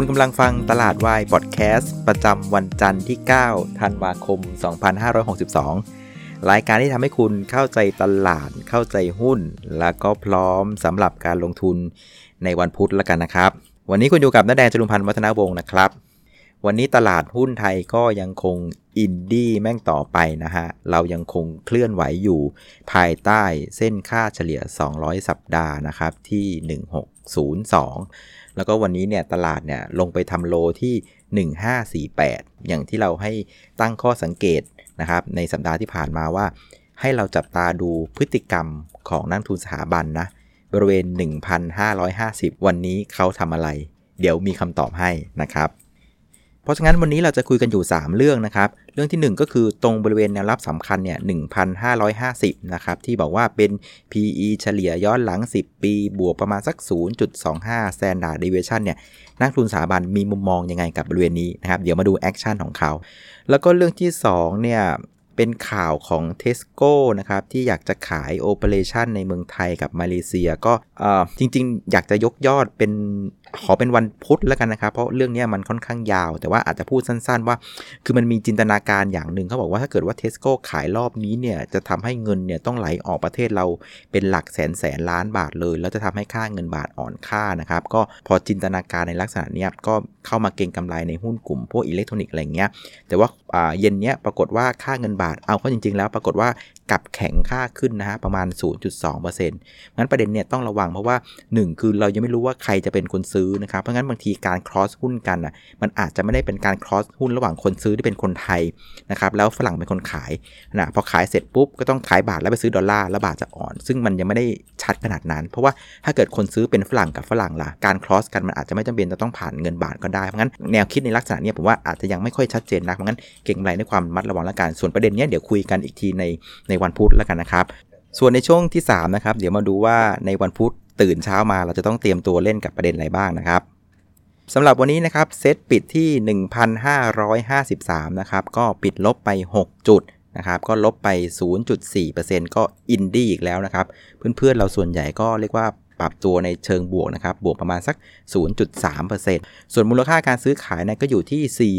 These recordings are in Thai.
คุณกำลังฟังตลาดวายพอดแคสต์ประจำวันจันทร์ที่ 9 ธันวาคม 2562 รายการที่ทำให้คุณเข้าใจตลาด เข้าใจหุ้น แล้วก็พร้อมสำหรับการลงทุนในวันพุธแล้วกันนะครับ วันนี้คุณอยู่กับน้าแดงจรุพันธ์วัฒนาวงศ์นะครับ วันนี้ตลาดหุ้นไทยก็ยังคงอินดี้แม่งต่อไปนะฮะ เรายังคงเคลื่อนไหวอยู่ภายใต้เส้นค่าเฉลี่ย 200 สัปดาห์นะครับที่ 1602 แล้วก็วันนี้เนี่ยตลาดเนี่ยลงไปทำโลที่ 1548 อย่างที่เราให้ตั้งข้อสังเกตนะครับในสัปดาห์ที่ผ่านมาว่า ให้เราจับตาดูพฤติกรรมของนักทุนสถาบันนะบริเวณ 1,550 วันนี้เขาทำอะไร เดี๋ยวมีคำตอบให้นะครับ ราะฉะนั้นวันนี้เราจะคุยกันอยู่ 3 เรื่องนะครับ เรื่องที่ 1 ก็คือตรงบริเวณแนวรับสำคัญเนี่ย1,550 นะครับ ที่บอกว่าเป็น PE เฉลี่ยย้อนหลัง 10 ปี บวกประมาณสัก 0.25 Standard Deviation เนี่ย นักลงทุนสถาบันมีมุมมองยังไงกับบริเวณนี้นะครับ เดี๋ยวมาดู action ของเขา แล้วก็เรื่องที่ 2 เนี่ย เป็นข่าวของ Tesco นะครับ ที่อยากจะขาย operation ในเมืองไทยกับมาเลเซีย ก็จริง ๆ อยากจะยกยอดเป็นขอเป็นวันพุธแล้วกันนะครับ เพราะเรื่องนี้มันค่อนข้างยาว แต่ว่าอาจจะพูดสั้น ๆ ว่า คือมันมีจินตนาการอย่างหนึ่งเขาบอกว่าถ้าเกิดว่าเทสโก้ขายรอบนี้เนี่ยจะทำให้เงินเนี่ยต้องไหลออกประเทศเราเป็นหลักแสนแสนล้านบาทเลย แล้วจะทำให้ค่าเงินบาทอ่อนค่านะครับ ก็พอจินตนาการในลักษณะนี้ก็เข้ามาเก็งกำไรในหุ้นกลุ่มพวกอิเล็กทรอนิกส์อะไรเงี้ยแต่ว่าเย็นนี้ปรากฏว่าค่าเงินบาทเอาเข้าจริง ๆ แล้วปรากฏว่ากลับแข็งค่าขึ้นนะฮะประมาณ 0.2%งั้นประเด็นเนี่ยต้องระวังเพราะว่า 1 คือเรายังไม่รู้ว่าใครจะเป็นคนซื้อนะครับ เพราะงั้นบางทีการ cross หุ้นกันอะมันอาจจะไม่ได้เป็นการ cross หุ้นระหว่างคนซื้อที่เป็นคนไทยนะครับแล้วฝรั่งเป็นคนขายนะพอขายเสร็จปุ๊บก็ต้องขายบาทแล้วไปซื้อดอลลาร์แล้วบาทจะอ่อน ซึ่งมันยังไม่ได้ชัดขนาดนั้น เพราะว่าถ้าเกิดคนซื้อเป็นฝรั่งกับฝรั่งล่ะการ cross กันมันอาจจะไม่จำเป็นจะต้องผ่านเงินบาทก็ได้เพราะงั้นแนวคิดในลักษณะนี้ผมว่าอาจจะยังไม่ค่อยชัดเจนนักเพราะงั้นเก่งไรในความมัดระวังและการส่วนประเด็นนี้เดี๋ยวคุยกันอีกทีในในวันพุธแล้วกันนะครับ ส่วนในช่วงที่3นะครับเดี๋ยวมาดูว่าในวันพุธตื่นเช้ามาเราจะต้องเตรียมตัวเล่นกับประเด็นอะไรบ้างนะครับสำหรับวันนี้นะครับเซตปิดที่ 1,553 นะครับ ก็ปิดลบไป 6 จุดนะครับ ก็ลบไป 0.4%ก็อินดี้อีกแล้วนะครับ เพื่อนๆ เราส่วนใหญ่ก็เรียกว่าปรับตัวในเชิงบวกนะครับ บวกประมาณสัก 0.3%ส่วนมูลค่าการซื้อขายนะก็อยู่ที่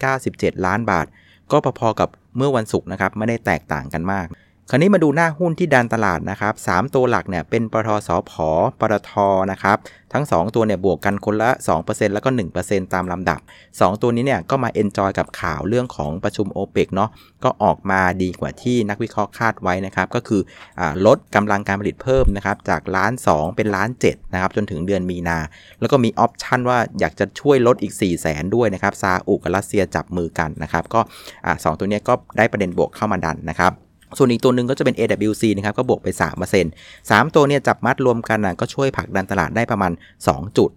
4697 ล้านบาท ก็พอๆกับเมื่อวันศุกร์นะครับ ไม่ได้แตกต่างกันมาก คราวนี้มาดูหน้าหุ้นที่ดันตลาดนะครับ3ตัวหลักเนี่ยเป็นปทสพปตทนะครับ ทั้ง 2 ตัวเนี่ยบวกกันคนละ 2%แล้วก็ 1%ตามลำดับ 2 ตัวนี้เนี่ยก็มา enjoy กับข่าวเรื่องของประชุมโอเปกเนาะก็ออกมาดีกว่าที่นักวิเคราะห์คาดไว้นะครับ ก็คือลดกำลังการผลิตเพิ่มนะครับ จากล้าน 2 เป็นล้าน7นะครับจนถึงเดือนมีนา แล้วก็มี option ว่าอยากจะช่วยลดอีก 4 0 0แสนด้วยนะครับซาอุกับรัสเซียจับมือกันนะครับก็สองตัวนี้ก็ได้ประเด็นบวกเข้ามาดันนะครับ ส่วนอีกตัวหนึ่งก็จะเป็น AWC นะครับ ก็บวกไป 3% 3 ตัวเนี่ยจับมัดรวมกันนะก็ช่วยผลักดันตลาดได้ประมาณ 2 จุด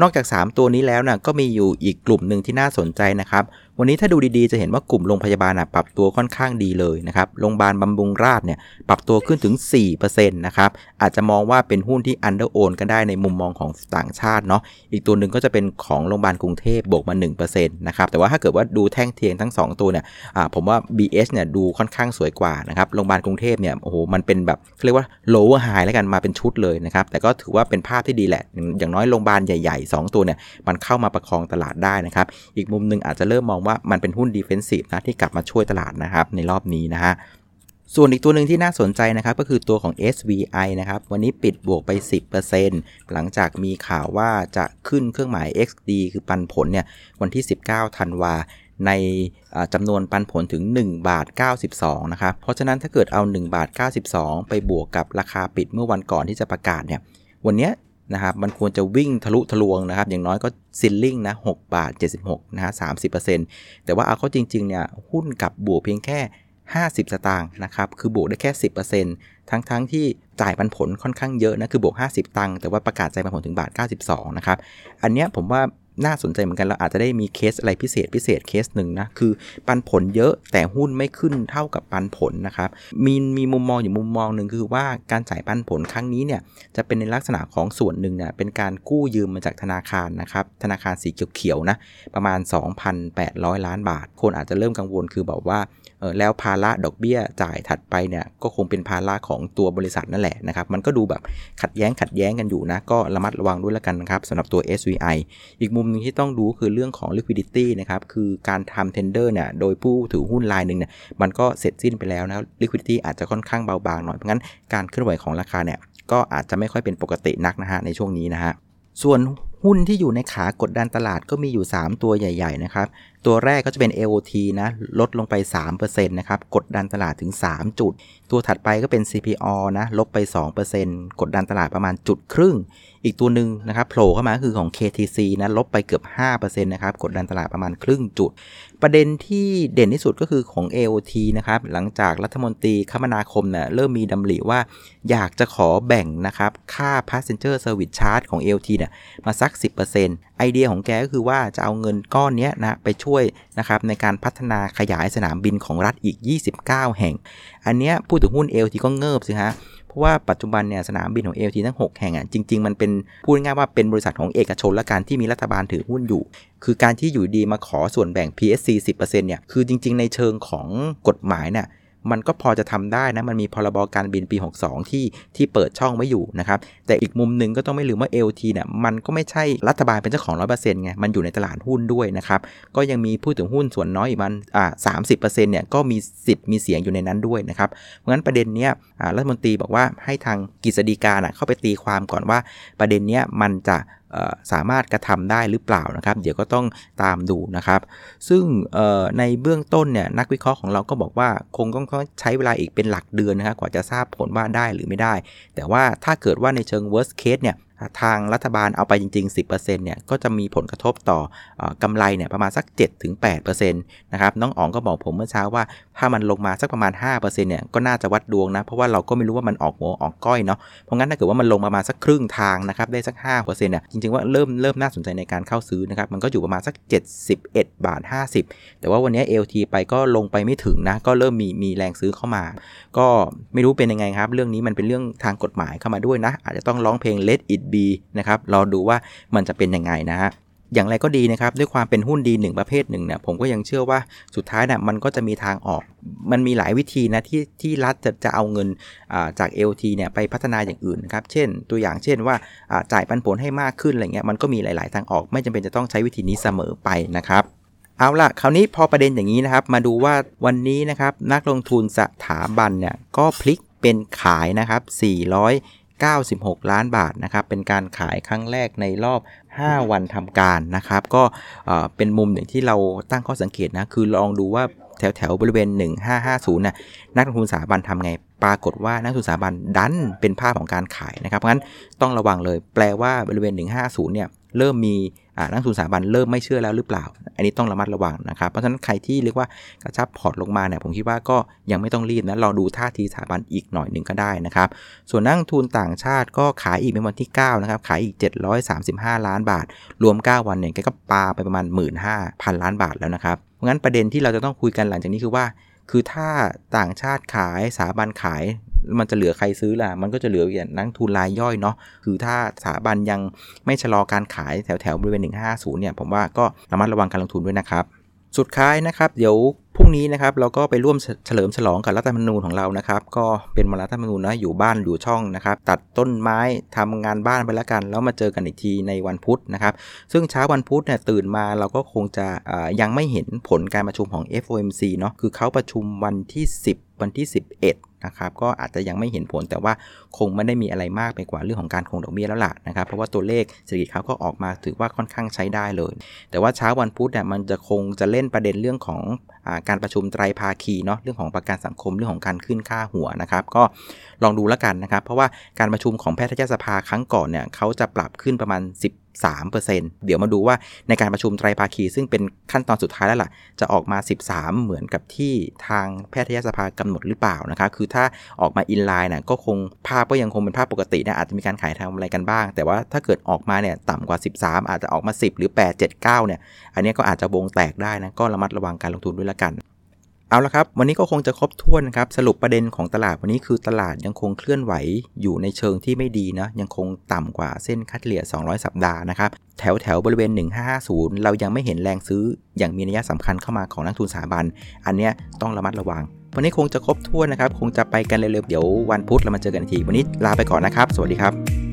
นอกจาก 3 ตัวนี้แล้วนะก็มีอยู่อีกกลุ่มหนึ่งที่น่าสนใจนะครับ วันนี้ถ้าดูดีๆ จะเห็นว่ากลุ่มโรงพยาบาลปรับตัวค่อนข้างดีเลยนะครับโรงพยาบาลบำรุงราษเนี่ยปรับตัวขึ้นถึง 4%นะครับอาจจะมองว่าเป็นหุ้นที่อันเดอร์โอนก็ได้ในมุมมองของต่างชาติเนาะอีกตัวหนึ่งก็จะเป็นของโรงพยาบาลกรุงเทพบวกมา1%นะครับแต่ว่าถ้าเกิดว่าดูแท่งเทียงทั้ง 2 ตัวเนี่ยผมว่า BH เนี่ยดูค่อนข้างสวยกว่านะครับโรงพยาบาลกรุงเทพเนี่ยโอ้โหมันเป็นแบบเรียกว่า lower high แล้วกันมาเป็นชุดเลยนะครับแต่ก็ถือว่าเป็นภาพที่ดีแหละ อย่างน้อยโรงพยาบาลใหญ่ ๆ 2 ตัวเนี่ยมันเข้ามาประคองตลาดได้นะครับอีกมุมนึงอาจจะเริ่มมองว่ามันเป็นหุ้นดี defensive นะที่กลับมาช่วยตลาดนะครับในรอบนี้นะฮะส่วนอีกตัวหนึ่งที่น่าสนใจนะครับก็คือตัวของ SVI นะครับวันนี้ปิดบวกไป 10%หลังจากมีข่าวว่าจะขึ้นเครื่องหมาย XD คือปันผลเนี่ยวันที่ 19ธันวาในจำนวนปันผลถึง 1 บาท 92 นะครับ เพราะฉะนั้นถ้าเกิดเอา 1 บาท 92 ไปบวกกับราคาปิดเมื่อวันก่อนที่จะประกาศเนี่ย วันนี้ นะครับมันควรจะวิ่งทะลุทะลวงนะครับ อย่างน้อยก็ซิลลิงนะ6บาท 76นะฮะ30%แต่ว่าเอาเข้าจริงๆเนี่ยหุ้นกับบวกเพียงแค่ 50 สตางค์นะครับ คือบวกได้แค่ 10%ทั้งๆทที่จ่ายปันผลค่อนข้างเยอะนะ คือบวก 50 ตังค์แต่ว่าประกาศจ่ายปันผลถึงบาท 92 นะครับ อันเนี้ยผมว่า น่าสนใจเหมือนกันเราอาจจะได้มีเคสอะไรพิเศษพิเศษเคสหนึ่งนะ คือปันผลเยอะแต่หุ้นไม่ขึ้นเท่ากับปันผลนะครับมีมีมุมมองอยู่มุมมองหนึ่งคือว่าการจ่ายปันผลครั้งนี้เนี่ยจะเป็นในลักษณะของส่วนหนึ่งเนี่ยเป็นการกู้ยืมมาจากธนาคารนะครับธนาคารสีเขียวๆนะประมาณ 2,800 ล้านบาท คนอาจจะเริ่มกังวลคือบอกว่า แล้วภาระดอกเบี้ยจ่ายถัดไปเนี่ยก็คงเป็นภาระของตัวบริษัทนั่นแหละนะครับ มันก็ดูแบบขัดแย้งขัดแย้งกันอยู่นะ ก็ระมัดระวังด้วยแล้วกันนะครับสำหรับตัว SVI อีกมุมนึงที่ต้องดูคือเรื่องของ liquidity นะครับ คือการทำ tender เนี่ยโดยผู้ถือหุ้นรายหนึ่งเนี่ยมันก็เสร็จสิ้นไปแล้วนะ liquidity อาจจะค่อนข้างเบาบางหน่อยเพราะงั้นการเคลื่อนไหวของราคาเนี่ยก็อาจจะไม่ค่อยเป็นปกตินักนะฮะในช่วงนี้นะฮะส่วนหุ้นที่อยู่ในขากดดันตลาดก็มีอยู่ 3 ตัวใหญ่ ๆ นะครับตัวแรกก็จะเป็น AOT นะ ลดลงไป 3%นะครับ กดดันตลาดถึง 3 จุด ตัวถัดไปก็เป็น CPO นะ ลบไป 2%กดดันตลาดประมาณจุดครึ่ง อีกตัวหนึ่งนะครับโผล่เข้ามาคือของ KTC นะ ลบไปเกือบ 5%นะครับ กดดันตลาดประมาณครึ่งจุด ประเด็นที่เด่นที่สุดก็คือของ AOT นะครับ หลังจากรัฐมนตรีคมนาคมเนะ่ยเริ่มมีดำริว่า อยากจะขอแบ่งนะครับ ค่า passenger service charge ของ AOT เนี่ยมาสัก 10% ไอเดียของแกก็คือว่าจะเอาเงินก้อนนี้นะไปช่วยนะครับในการพัฒนาขยายสนามบินของรัฐอีก 29 แห่ง อันนี้พูดถึงหุ้น LT ก็เงิบสิฮะเพราะว่าปัจจุบันเนี่ยสนามบินของ LT ทั้ง 6 แห่งอะจริง ๆ มันเป็นพูดง่ายว่าเป็นบริษัทของเอกชนและการที่มีรัฐบาลถือหุ้นอยู่ คือการที่อยู่ดีมาขอส่วนแบ่ง PSC 10%เนี่ยคือจริง ๆ ในเชิงของกฎหมายเนี่ย มันก็พอจะทำได้นะ มันมีพรบการบินปี 62 ที่ที่เปิดช่องไว้อยู่นะครับ แต่อีกมุมหนึ่งก็ต้องไม่ลืมว่า LT เนี่ยมันก็ไม่ใช่รัฐบาลเป็นเจ้าของ 100%ไง มันอยู่ในตลาดหุ้นด้วยนะครับ ก็ยังมีผู้ถือหุ้นส่วนน้อยอีกมันอ่าสามสิบเปอร์เซ็นต์เนี่ยก็มีสิทธิ์มีเสียงอยู่ในนั้นด้วยนะครับ เพราะฉะนั้นประเด็นเนี้ยรัฐมนตรีบอกว่าให้ทางกฤษฎีกาเข้าไปตีความก่อนว่าประเด็นเนี้ยมันจะ สามารถกระทำได้หรือเปล่านะครับ เดี๋ยวก็ต้องตามดูนะครับ ซึ่งในเบื้องต้นเนี่ยนักวิเคราะห์ของเราก็บอกว่าคงต้องใช้เวลาอีกเป็นหลักเดือนนะครับกว่าจะทราบผลว่าได้หรือไม่ได้ แต่ว่าถ้าเกิดว่าในเชิง worst case เนี่ย ทางรัฐบาลเอาไปจริง ๆ 10%เนี่ยก็จะมีผลกระทบต่อกำไรเนี่ยประมาณสัก 7-8%นะครับน้องอ๋องก็บอกผมเมื่อเช้าว่า ถ้ามันลงมาสักประมาณ 5%เนี่ยก็น่าจะวัดดวงนะ เพราะว่าเราก็ไม่รู้ว่ามันออกหัวออกก้อยเนาะเพราะงั้นถ้าเกิดว่ามันลงประมาณสักครึ่งทางนะครับได้สัก5%เนี่ยจริงๆว่าเริ่มเริ่มน่าสนใจในการเข้าซื้อนะครับมันก็อยู่ประมาณสัก 71บาท50 แต่ว่าวันนี้ LT ไปก็ลงไปไม่ถึงนะก็เริ่มมีมีแรงซื้อเข้ามา ก็ไม่รู้เป็นยังไงครับ เรื่องนี้มันเป็นเรื่องทางกฎหมายเข้ามาด้วยนะ อาจจะต้องร้องเพลง Let It B นะครับรอดูว่ามันจะเป็นยังไงนะฮะอย่างไรก็ดีนะครับด้วยความเป็นหุ้นดีหนึ่งประเภทหนึ่งเนี่ยผมก็ยังเชื่อว่าสุดท้ายเนี่ยมันก็จะมีทางออก มันมีหลายวิธีนะที่ที่รัฐจะจะเอาเงินจาก LT เนี่ยไปพัฒนาอย่างอื่นนครับเช่น ตัวอย่างเช่นว่าจ่ายปันผลให้มากขึ้นอะไรเงี้ยมันก็มีหลาย ๆ ทางออก ไม่จำเป็นจะต้องใช้วิธีนี้เสมอไปนะครับเอาละคราวนี้พอประเด็นอย่างนี้นะครับ มาดูว่าวันนี้นะครับนักลงทุนสถาบันเนี่ยก็พลิกเป็นขายนะครับ400 96 ล้านบาทนะครับเป็นการขายครั้งแรกในรอบ 5 วันทำการนะครับ ก็เป็นมุมหนึ่งที่เราตั้งข้อสังเกตนะคือลองดูว่าแถวแถวบริเวณ 1550นะนักลงทุนสถาบันทำไง ปรากฏว่านักลงทุนสถาบันดันเป็นภาพของการขายนะครับเพราะฉะนั้นต้องระวังเลย แปลว่าบริเวณ 150เนี่ยเริ่มมี นักทุนสถาบันเริ่มไม่เชื่อแล้วหรือเปล่า อันนี้ต้องระมัดระวังนะครับเพราะฉะนั้นใครที่เรียกว่ากระชับพอร์ตลงมาเนี่ยผมคิดว่าก็ยังไม่ต้องรีบนะรอดูท่าทีสถาบันอีกหน่อยหนึ่งก็ได้นะครับส่วนนักทุนต่างชาติก็ขายอีกเป็นวันที่9นะครับขายอีก 735 ล้านบาท รวม 9 วันเนี่ยก็ปาไปประมาณ 15,000 ล้านบาทแล้วนะครับเพราะงั้นประเด็นที่เราจะต้องคุยกันหลังจากนี้คือว่า คือถ้าต่างชาติขายสถาบันขาย มันจะเหลือใครซื้อล่ะ มันก็จะเหลืออย่างนักทุนรายย่อยเนาะ คือถ้าสถาบันยังไม่ชะลอการขายแถวแถวบริเวณ 150 เนี่ย ผมว่าก็ระมัดระวังการลงทุนด้วยนะครับ สุดท้ายนะครับ เดี๋ยวพรุ่งนี้นะครับเราก็ไปร่วมเฉลิมฉลองกับรัฐธรรมนูญของเรานะครับ ก็เป็นมารัฐธรรมนูญนะอยู่บ้านอยู่ช่องนะครับ ตัดต้นไม้ทำงานบ้านไปแล้วกัน แล้วมาเจอกันอีกทีในวันพุธนะครับ ซึ่งเช้าวันพุธเนี่ยตื่นมาเราก็คงจะยังไม่เห็นผลการประชุมของ FOMC เนาะคือเขาประชุมวันที่ 10 วันที่ 11นะครับก็อาจจะยังไม่เห็นผลแต่ว่าคงไม่ได้มีอะไรมากไปกว่าเรื่องของการคงดอกเบี้ยแล้วล่ะนะครับเพราะว่าตัวเลขเศรษฐกิจเขาก็ออกมาถือว่าค่อนข้างใช้ได้เลย แต่ว่าเช้าวันพุธเนี่ยมันจะคงจะเล่นประเด็นเรื่องของอการประชุมไตรภาคีเนาะเรื่องของประกันสังคมเรื่องของการขึ้นค่าหัวนะครับก็ลองดูแล้วกันนะครับเพราะว่าการประชุมของแพทยสภาครั้งก่อนเนี่ยเขาจะปรับขึ้นประมาณ 10 13%เดี๋ยวมาดูว่าในการประชุมไตรภาคีซึ่งเป็นขั้นตอนสุดท้ายแล้วล่ะ จะออกมา 13 เหมือนกับที่ทางแพทยสภากำหนดหรือเปล่านะครับคือถ้าออกมาอินไลน์น่ะก็คงภาพก็ยังคงเป็นภาพปกตินะอาจจะมีการขายทำอะไรกันบ้าง แต่ว่าถ้าเกิดออกมาเนี่ยต่ำกว่า 13 อาจจะออกมา 10 หรือ 8 7 9 เนี่ย อันนี้ก็อาจจะวงแตกได้นะก็ระมัดระวังการลงทุนด้วยละกัน เอาละครับ วันนี้ก็คงจะครบถ้วนนะครับ สรุปประเด็นของตลาดวันนี้คือตลาดยังคงเคลื่อนไหวอยู่ในเชิงที่ไม่ดีนะ ยังคงต่ำกว่าเส้นคัดเฉลี่ย 200 สัปดาห์นะครับแถวแถวบริเวณ 1550 เรายังไม่เห็นแรงซื้ออย่างมีนัยสำคัญเข้ามาของนักทุนสถาบัน อันนี้ต้องระมัดระวัง วันนี้คงจะครบถ้วนนะครับ คงจะไปกันเร็วๆ เดี๋ยววันพุธเรามาเจอกันที วันนี้ลาไปก่อนนะครับ สวัสดีครับ